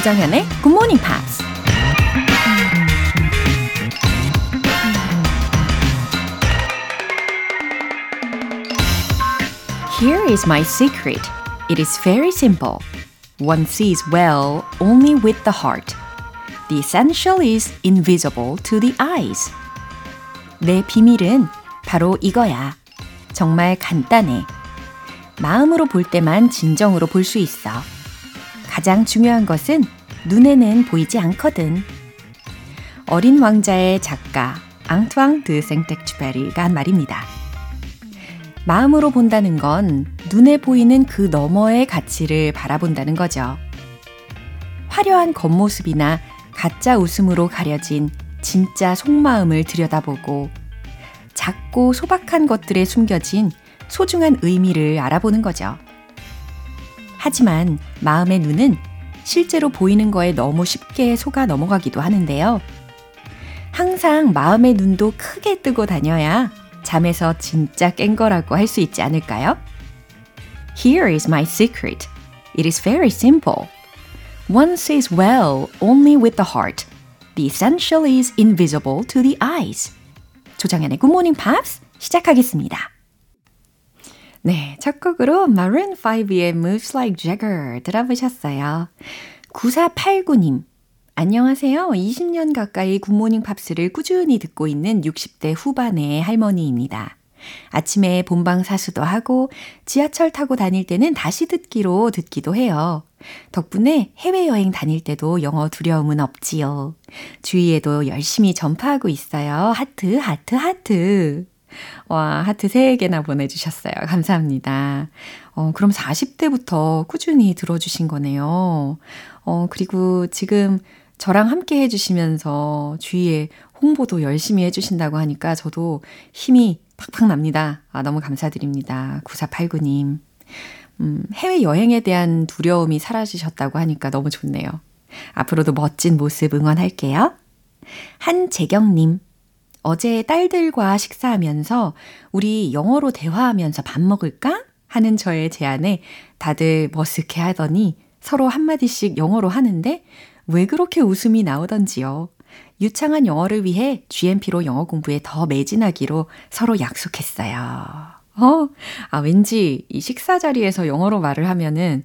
조장현의 Good Morning Pops. Here is my secret. It is very simple. One sees well only with the heart. The essential is invisible to the eyes. 내 비밀은 바로 이거야. 정말 간단해. 마음으로 볼 때만 진정으로 볼 수 있어. 가장 중요한 것은 눈에는 보이지 않거든. 어린 왕자의 작가 앙투앙 드 생텍쥐페리가 한 말입니다. 마음으로 본다는 건 눈에 보이는 그 너머의 가치를 바라본다는 거죠. 화려한 겉모습이나 가짜 웃음으로 가려진 진짜 속마음을 들여다보고 작고 소박한 것들에 숨겨진 소중한 의미를 알아보는 거죠. 하지만 마음의 눈은 실제로 보이는 거에 너무 쉽게 속아 넘어가기도 하는데요. 항상 마음의 눈도 크게 뜨고 다녀야 잠에서 진짜 깬 거라고 할 수 있지 않을까요? Here is my secret. It is very simple. One sees well only with the heart. The essential is invisible to the eyes. 조정연의 Good Morning Pops 시작하겠습니다. 네, 첫 곡으로 Maroon 5의 Moves Like Jagger 들어보셨어요. 9489님, 안녕하세요. 20년 가까이 굿모닝 팝스를 꾸준히 듣고 있는 60대 후반의 할머니입니다. 아침에 본방 사수도 하고 지하철 타고 다닐 때는 다시 듣기로 듣기도 해요. 덕분에 해외여행 다닐 때도 영어 두려움은 없지요. 주위에도 열심히 전파하고 있어요. 하트, 하트, 하트. 와, 하트 3개나 보내주셨어요. 감사합니다. 어, 그럼 40대부터 꾸준히 들어주신 거네요. 어, 그리고 지금 저랑 함께 해주시면서 주위에 홍보도 열심히 해주신다고 하니까 저도 힘이 팍팍 납니다. 아, 너무 감사드립니다. 9489님. 음, 해외 여행에 대한 두려움이 사라지셨다고 하니까 너무 좋네요. 앞으로도 멋진 모습 응원할게요. 한재경님. 어제 딸들과 식사하면서 우리 영어로 대화하면서 밥 먹을까? 하는 저의 제안에 다들 머쓱해 하더니 서로 한마디씩 영어로 하는데 왜 그렇게 웃음이 나오던지요. 유창한 영어를 위해 GMP로 영어 공부에 더 매진하기로 서로 약속했어요. 어, 아, 왠지 이 식사 자리에서 영어로 말을 하면은,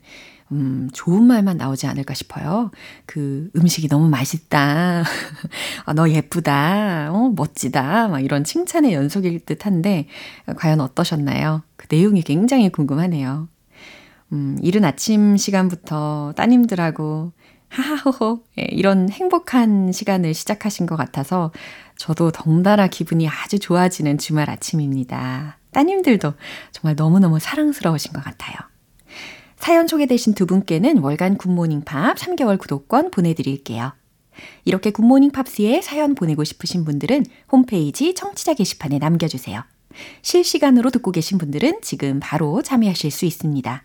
음, 좋은 말만 나오지 않을까 싶어요. 그 음식이 너무 맛있다. 아, 너 예쁘다. 어, 멋지다. 막 이런 칭찬의 연속일 듯 한데, 과연 어떠셨나요? 그 내용이 굉장히 궁금하네요. 음, 이른 아침 시간부터 따님들하고 하하호호 예, 이런 행복한 시간을 시작하신 것 같아서 저도 덩달아 기분이 아주 좋아지는 주말 아침입니다. 따님들도 정말 너무너무 사랑스러우신 것 같아요. 사연 소개되신 두 분께는 월간 굿모닝 팝 3개월 구독권 보내드릴게요. 이렇게 굿모닝 팝스에 사연 보내고 싶으신 분들은 홈페이지 청취자 게시판에 남겨주세요. 실시간으로 듣고 계신 분들은 지금 바로 참여하실 수 있습니다.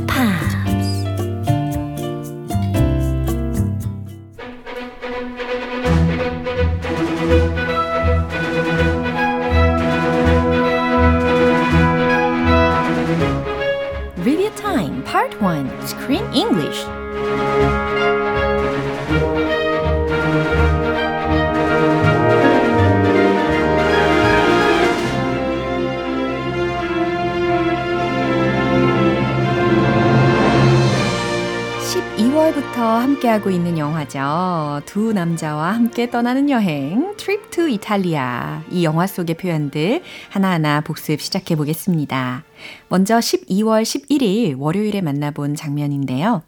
함께하고 있는 영화죠. 두 남자와 함께 떠나는 여행, Trip to Italia. 이 영화 속의 표현들 하나하나 복습 시작해 보겠습니다. 먼저 12월 11일 월요일에 만나본 장면인데요.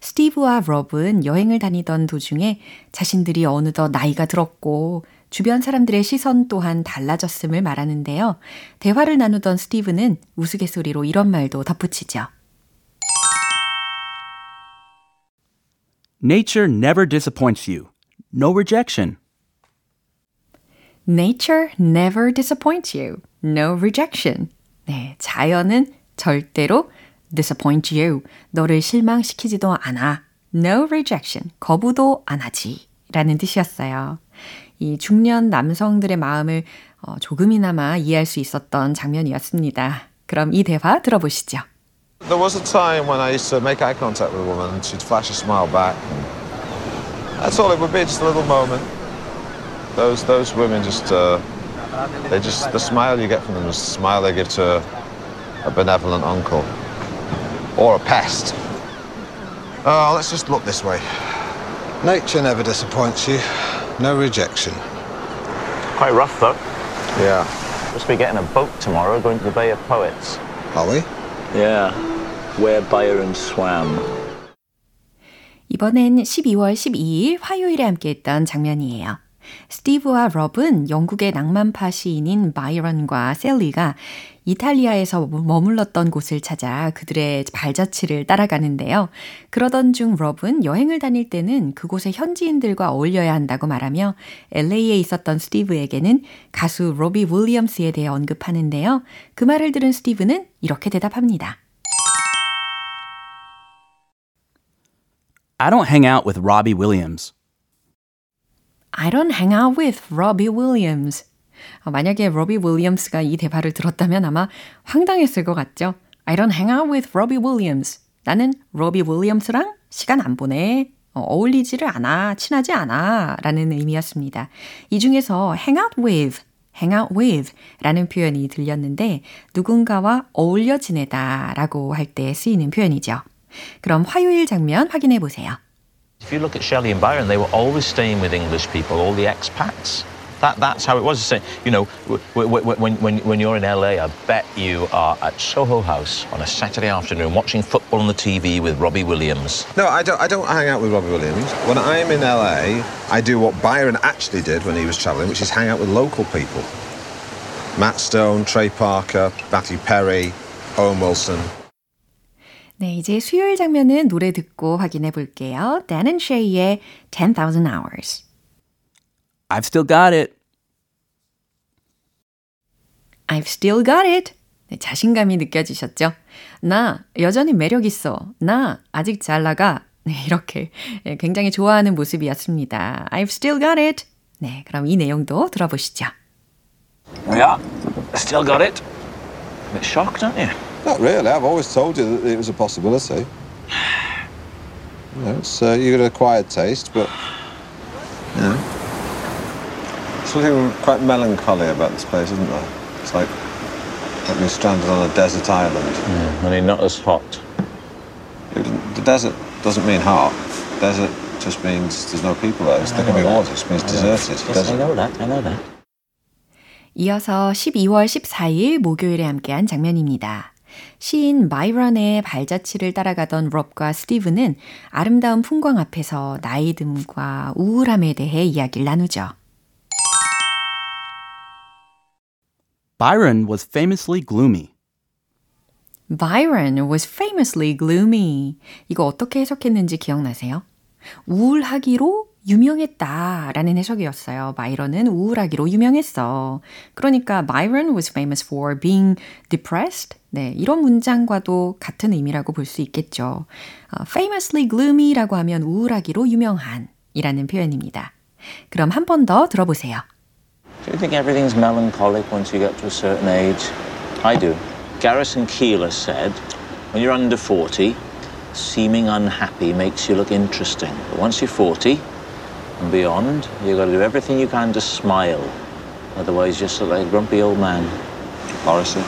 스티브와 러브는 여행을 다니던 도중에 자신들이 어느덧 나이가 들었고 주변 사람들의 시선 또한 달라졌음을 말하는데요. 대화를 나누던 스티브는 우스갯소리로 이런 말도 덧붙이죠. Nature never disappoints you. No rejection. Nature never disappoints you. No rejection. 네, 자연은 절대로 disappoint you. 너를 실망시키지도 않아. No rejection. 거부도 안 하지. 라는 뜻이었어요. 이 중년 남성들의 마음을 어, 조금이나마 이해할 수 있었던 장면이었습니다. 그럼 이 대화 들어보시죠. There was a time when I used to make eye contact with a woman and she'd flash a smile back. That's all it would be, just a little moment. Those those women just uh, they just the smile you get from them is the smile they give to a benevolent uncle or a pest. Oh, let's just look this way. Nature never disappoints you. No rejection. Quite rough though. Yeah. Supposed to be getting a boat tomorrow going to the Bay of Poets. Are we? Yeah, where Byron swam. 이번엔 12월 12일 화요일에 함께했던 장면이에요. 스티브와 러브는 영국의 낭만파 시인인 바이런과 셀리가 이탈리아에서 머물렀던 곳을 찾아 그들의 발자취를 따라가는데요. 그러던 중 러브는 여행을 다닐 때는 그곳의 현지인들과 어울려야 한다고 말하며 LA에 있었던 스티브에게는 가수 로비 윌리엄스에 대해 언급하는데요. 그 말을 들은 스티브는 이렇게 대답합니다. I don't hang out with Robbie Williams. I don't hang out with Robbie Williams. 만약에 로비 윌리엄스가 이 대화를 들었다면 아마 황당했을 것 같죠. I don't hang out with Robbie Williams. 나는 로비 윌리엄스랑 시간 안 보내. 어울리지를 않아, 친하지 않아 라는 의미였습니다. 이 중에서 hang out with, hang out with 라는 표현이 들렸는데 누군가와 어울려 지내다 라고 할 때 쓰이는 표현이죠. 그럼 화요일 장면 확인해 보세요. If you look at Shelley and Byron, they were always staying with English people, all the expats. That, that's how it was. You know, when, when, when you're in LA, I bet you are at Soho House on a Saturday afternoon watching football on the TV with Robbie Williams. No, I don't. I don't hang out with Robbie Williams. When I'm in LA, I do what Byron actually did when he was travelling, which is hang out with local people. Matt Stone, Trey Parker, Matthew Perry, Owen Wilson. 네, 이제 수요일 장면은 노래 듣고 확인해 볼게요. Dan and Shay의 10,000 Hours. I've still got it. I've still got it. 네, 자신감이 느껴지셨죠? 나 여전히 매력 있어. 나 아직 잘 나가. 네, 이렇게 굉장히 좋아하는 모습이었습니다. I've still got it. 네, 그럼 이 내용도 들어보시죠. Yeah, still got it. A bit shocked, aren't you? Not really. I've always told you that it was a possibility. You know, it's, uh, you've got an acquired taste, but you know, something quite melancholy about this place, isn't there? It's like like being stranded on a desert island. Yeah, only not as hot. The desert doesn't mean hot. Desert just means there's no people there. It's, there can be water. It just means deserted. Yes, I know that. I know that. 이어서 12월 14일 목요일에 함께한 장면입니다. 시인 마이런의 발자취를 따라가던 롭과 스티브는 아름다운 풍광 앞에서 나이듦과 우울함에 대해 이야기를 나누죠. Byron was famously gloomy. Byron was famously gloomy. 이거 어떻게 해석했는지 기억나세요? 우울하기로 유명했다라는 해석이었어요. 바이런은 우울하기로 유명했어. 그러니까 Byron was famous for being depressed. 네, 이런 문장과도 같은 의미라고 볼 수 있겠죠. 어, famously gloomy라고 하면 우울하기로 유명한 이라는 표현입니다. 그럼 한 번 더 들어보세요. Do you think everything's melancholic once you get to a certain age? I do. Garrison Keeler said, when you're under 40, seeming unhappy makes you look interesting. But once you're 40 and beyond, you've got to do everything you can to smile. Otherwise, you just look like a grumpy old man. Morrissey.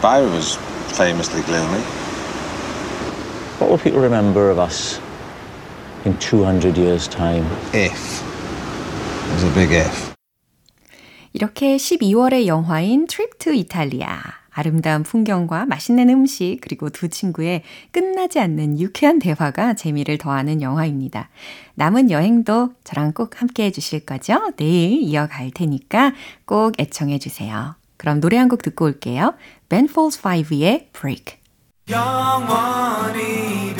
Byron was famously gloomy. What will people remember of us in 200 years' time? If. There's a big if. 이렇게 12월의 영화인 트립 투 이탈리아. 아름다운 풍경과 맛있는 음식, 그리고 두 친구의 끝나지 않는 유쾌한 대화가 재미를 더하는 영화입니다. 남은 여행도 저랑 꼭 함께 해주실 거죠? 내일 이어갈 테니까 꼭 애청해 주세요. 그럼 노래 한 곡 듣고 올게요. Ben Folds 5의 Break. 영원이란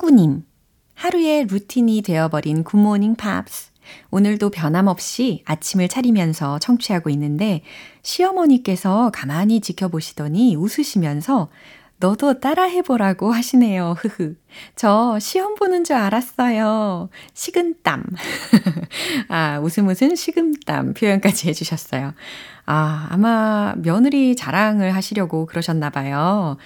(1489님) 하루의 루틴이 되어버린 굿모닝 팝스. 오늘도 변함없이 아침을 차리면서 청취하고 있는데 시어머니께서 가만히 지켜보시더니 웃으시면서 너도 따라해보라고 하시네요. 흐흐. 저 시험 보는 줄 알았어요. 식은땀. 아, 웃음 웃음 식은땀 표현까지 해주셨어요. 아, 아마 며느리 자랑을 하시려고 그러셨나 봐요.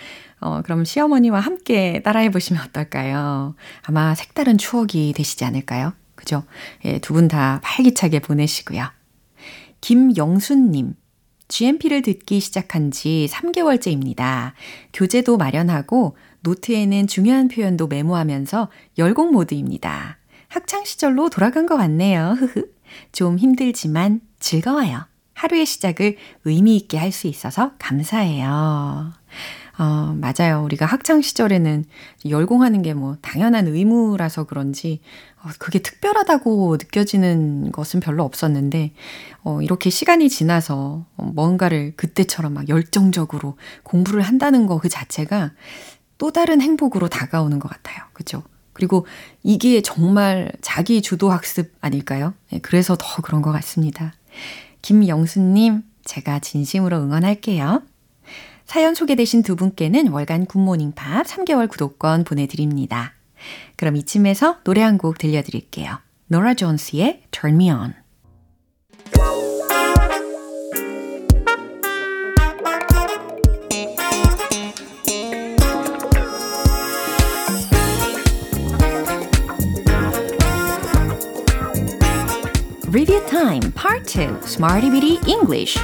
어, 그럼 시어머니와 함께 따라해 보시면 어떨까요? 아마 색다른 추억이 되시지 않을까요? 그죠? 예, 두 분 다 활기차게 보내시고요. 김영순님. GMP를 듣기 시작한 지 3개월째입니다. 교재도 마련하고 노트에는 중요한 표현도 메모하면서 열공 모드입니다. 학창 시절로 돌아간 것 같네요. 흐흐. 좀 힘들지만 즐거워요. 하루의 시작을 의미 있게 할 수 있어서 감사해요. 어, 맞아요. 우리가 학창 시절에는 열공하는 게 뭐 당연한 의무라서 그런지 어, 그게 특별하다고 느껴지는 것은 별로 없었는데 어, 이렇게 시간이 지나서 뭔가를 그때처럼 막 열정적으로 공부를 한다는 거 그 자체가 또 다른 행복으로 다가오는 것 같아요. 그죠? 그리고 이게 정말 자기 주도 학습 아닐까요? 네, 그래서 더 그런 것 같습니다. 김영수님, 제가 진심으로 응원할게요. 사연 소개되신 두 분께는 월간 굿모닝 팝 3개월 구독권 보내드립니다. 그럼 이쯤에서 노래 한 곡 들려드릴게요. 노라 존스의 Turn Me On. Review Time Part 2 Smarty Bitty English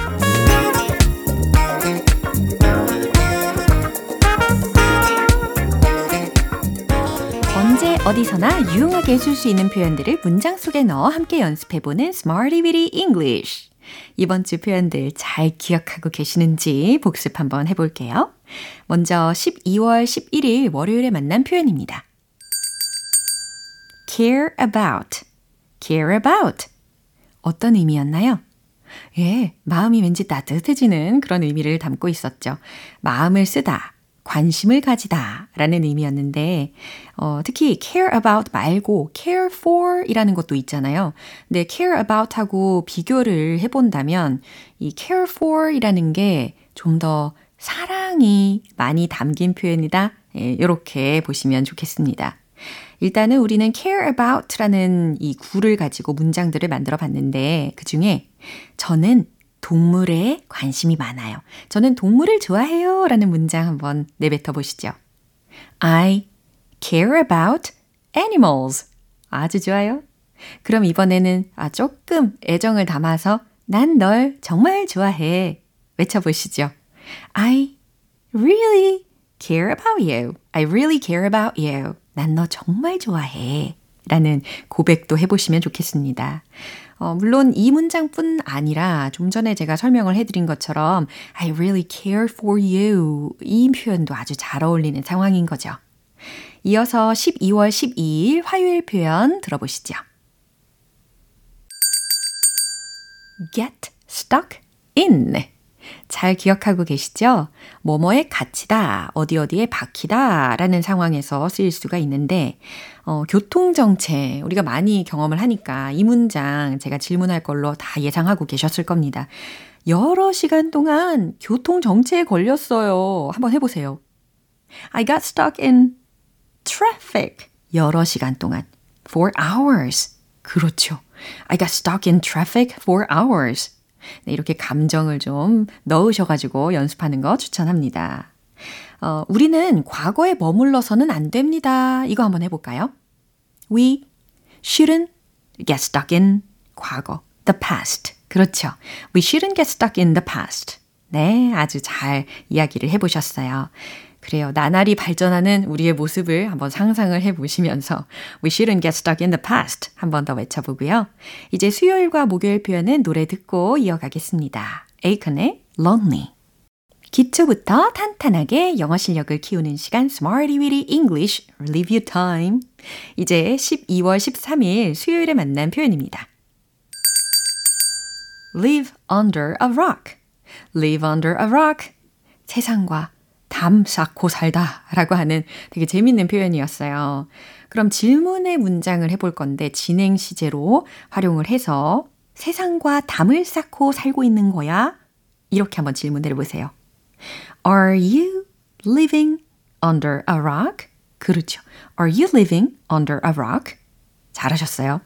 어디서나 유용하게 해줄 수 있는 표현들을 문장 속에 넣어 함께 연습해보는 Smarty Bitty English 이번 주 표현들 잘 기억하고 계시는지 복습 한번 해볼게요. 먼저 12월 11일 월요일에 만난 표현입니다. care about, care about. 어떤 의미였나요? 예, 마음이 왠지 따뜻해지는 그런 의미를 담고 있었죠. 마음을 쓰다, 관심을 가지다 라는 의미였는데, 어, 특히 care about 말고 care for 이라는 것도 있잖아요. 근데 care about 하고 비교를 해본다면, 이 care for 이라는 게 좀 더 사랑이 많이 담긴 표현이다. 예, 이렇게 보시면 좋겠습니다. 일단은 우리는 care about라는 이 구를 가지고 문장들을 만들어 봤는데 그 중에 저는 동물에 관심이 많아요. 저는 동물을 좋아해요. 라는 문장 한번 내뱉어 보시죠. I care about animals. 아주 좋아요. 그럼 이번에는 아, 조금 애정을 담아서 난 널 정말 좋아해. 외쳐보시죠. I really care about you. I really care about you. 난 너 정말 좋아해. 라는 고백도 해보시면 좋겠습니다. 어, 물론 이 문장뿐 아니라 좀 전에 제가 설명을 해드린 것처럼 I really care for you 이 표현도 아주 잘 어울리는 상황인 거죠. 이어서 12월 12일 화요일 표현 들어보시죠. get stuck in. 잘 기억하고 계시죠? 뭐뭐에 갇히다, 어디 어디에 박히다 라는 상황에서 쓰일 수가 있는데, 어, 교통정체, 우리가 많이 경험을 하니까 이 문장 제가 질문할 걸로 다 예상하고 계셨을 겁니다. 여러 시간 동안 교통정체에 걸렸어요. 한번 해보세요. I got stuck in traffic. 여러 시간 동안. For hours. 그렇죠. I got stuck in traffic for hours. 네, 이렇게 감정을 좀 넣으셔가지고 연습하는 거 추천합니다. 어, 우리는 과거에 머물러서는 안 됩니다. 이거 한번 해볼까요? We shouldn't get stuck in 과거, the past. 그렇죠. We shouldn't get stuck in the past. 네, 아주 잘 이야기를 해보셨어요. 그래요. 나날이 발전하는 우리의 모습을 한번 상상을 해보시면서 We shouldn't get stuck in the past 한번 더 외쳐보고요. 이제 수요일과 목요일 표현은 노래 듣고 이어가겠습니다. 에이컨의 Lonely 기초부터 탄탄하게 영어 실력을 키우는 시간 Smarty Weedy English Review Time 이제 12월 13일 수요일에 만난 표현입니다. Live under a rock Live under a rock 세상과 담 쌓고 살다 라고 하는 되게 재밌는 표현이었어요. 그럼 질문의 문장을 해볼 건데 진행 시제로 활용을 해서 세상과 담을 쌓고 살고 있는 거야? 이렇게 한번 질문을 해보세요. Are you living under a rock? 그렇죠. Are you living under a rock? 잘하셨어요.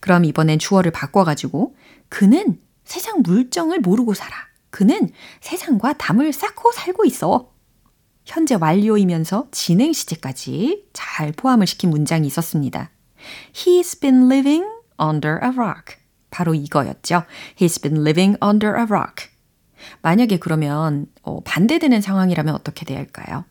그럼 이번엔 주어를 바꿔가지고 그는 세상 물정을 모르고 살아. 그는 세상과 담을 쌓고 살고 있어. 현재 완료이면서 진행 시제까지 잘 포함을 시킨 문장이 있었습니다. He's been living under a rock. 바로 이거였죠. He's been living under a rock. 만약에 그러면 어, 반대되는 상황이라면 어떻게 돼야 할까요?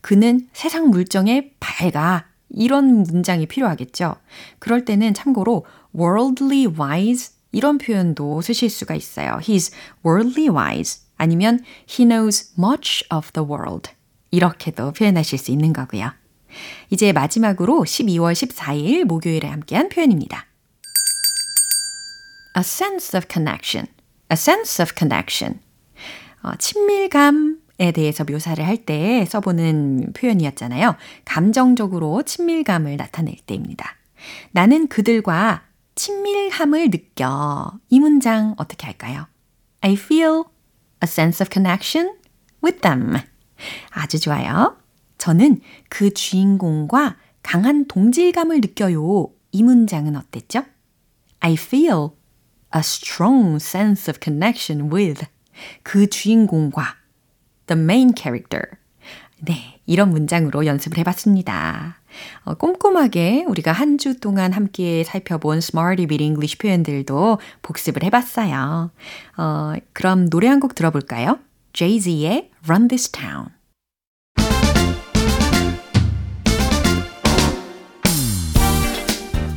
그는 세상 물정에 밝아. 이런 문장이 필요하겠죠. 그럴 때는 참고로 worldly wise 이런 표현도 쓰실 수가 있어요. He's worldly wise 아니면 he knows much of the world. 이렇게도 표현하실 수 있는 거고요. 이제 마지막으로 12월 14일 목요일에 함께한 표현입니다. A sense of connection. A sense of connection. 어, 친밀감에 대해서 묘사를 할 때 써보는 표현이었잖아요. 감정적으로 친밀감을 나타낼 때입니다. 나는 그들과 친밀함을 느껴. 이 문장 어떻게 할까요? I feel a sense of connection with them. 아주 좋아요. 저는 그 주인공과 강한 동질감을 느껴요. 이 문장은 어땠죠? I feel a strong sense of connection with 그 주인공과 the main character. 네, 이런 문장으로 연습을 해봤습니다. 어, 꼼꼼하게 우리가 한 주 동안 함께 살펴본 Smarty Beat English 표현들도 복습을 해봤어요. 어, 그럼 노래 한 곡 들어볼까요? Jay-Z의 Run This Town.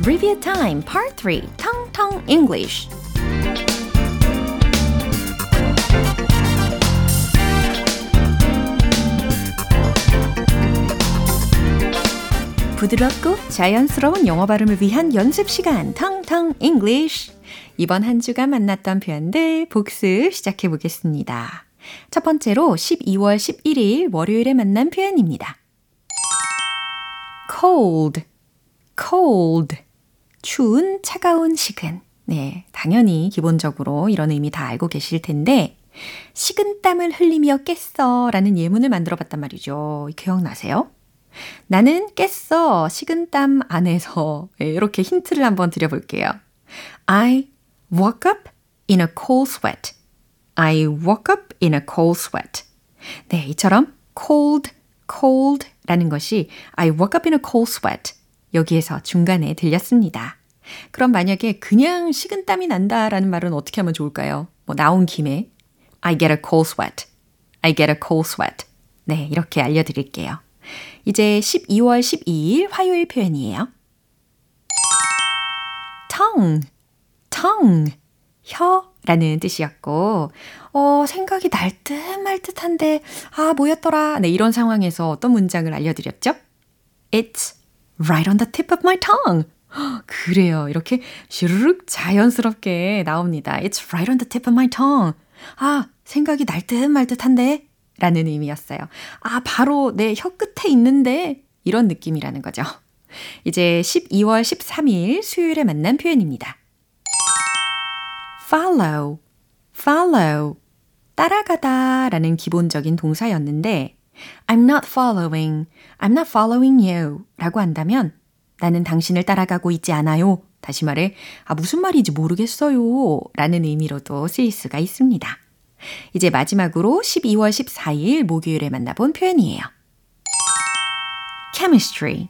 Review Time Part 3 텅텅 English 부드럽고 자연스러운 영어 발음을 위한 연습 시간 텅텅 English 이번 한 주간 만났던 표현들 복습 시작해 보겠습니다. 첫 번째로 12월 11일 월요일에 만난 표현입니다. cold, cold. 추운, 차가운, 식은. 네, 당연히 기본적으로 이런 의미 다 알고 계실 텐데, 식은땀을 흘리며 깼어 라는 예문을 만들어 봤단 말이죠. 기억나세요? 나는 깼어, 식은땀 안에서. 네, 이렇게 힌트를 한번 드려볼게요. I woke up in a cold sweat. I woke up in a cold sweat. 네, 이처럼 cold, cold 라는 것이 I woke up in a cold sweat. 여기에서 중간에 들렸습니다. 그럼 만약에 그냥 식은땀이 난다 라는 말은 어떻게 하면 좋을까요? 뭐 나온 김에 I get a cold sweat. I get a cold sweat. 네, 이렇게 알려드릴게요. 이제 12월 12일 화요일 표현이에요. tongue, tongue, 혀라는 뜻이었고, 어, 생각이 날 듯 말 듯한데, 아, 뭐였더라. 네, 이런 상황에서 어떤 문장을 알려드렸죠? It's right on the tip of my tongue. 그래요. 이렇게 슈르륵 자연스럽게 나옵니다. It's right on the tip of my tongue. 아, 생각이 날 듯 말 듯한데? 라는 의미였어요. 아, 바로 내 혀 끝에 있는데? 이런 느낌이라는 거죠. 이제 12월 13일 수요일에 만난 표현입니다. follow, follow. 따라가다 라는 기본적인 동사였는데, I'm not following, I'm not following you 라고 한다면, 나는 당신을 따라가고 있지 않아요. 다시 말해, 아, 무슨 말인지 모르겠어요. 라는 의미로도 쓰일 수가 있습니다. 이제 마지막으로 12월 14일 목요일에 만나본 표현이에요. chemistry,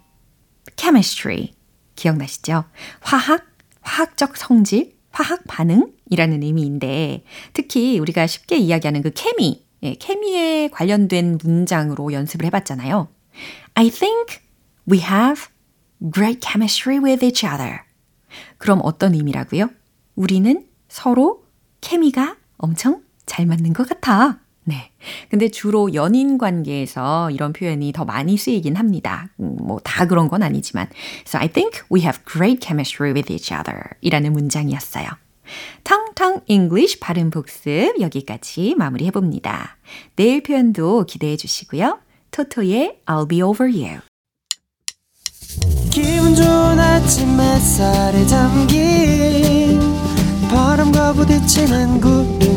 chemistry. 기억나시죠? 화학, 화학적 성질, 화학 반응이라는 의미인데, 특히 우리가 쉽게 이야기하는 그 케미, 예, 케미에 관련된 문장으로 연습을 해봤잖아요. I think we have great chemistry with each other. 그럼 어떤 의미라고요? 우리는 서로 케미가 엄청 잘 맞는 것 같아. 네. 근데 주로 연인 관계에서 이런 표현이 더 많이 쓰이긴 합니다. 뭐 다 그런 건 아니지만. So I think we have great chemistry with each other. 이라는 문장이었어요. 텅텅 English 발음 복습 여기까지 마무리 해 봅니다. 내일 표현도 기대해 주시고요. 토토의 I'll be over you. 기분 좋은 아침 햇살에 담긴 바람과 부딪히는 구름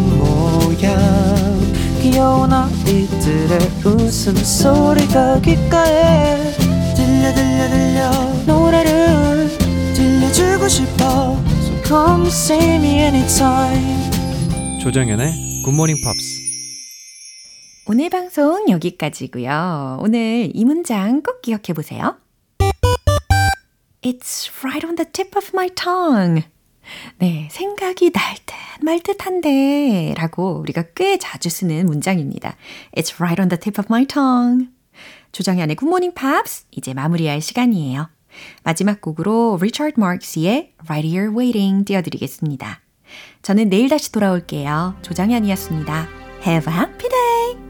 모양 귀여운 아이들의 웃음소리가 귓가에 들려 들려 들려 노래를 들려주고 싶어 So come see me anytime 조정현의 굿모닝 팝스 오늘 방송 여기까지고요. 오늘 이 문장 꼭 기억해 보세요. It's right on the tip of my tongue. 네, 생각이 날 듯 말 듯한데 라고 우리가 꽤 자주 쓰는 문장입니다. It's right on the tip of my tongue. 조정현의 굿모닝 팝스 이제 마무리할 시간이에요. 마지막 곡으로 리처드 마크스의 Right Here Waiting 띄워드리겠습니다. 저는 내일 다시 돌아올게요. 조정현이었습니다. Have a happy day!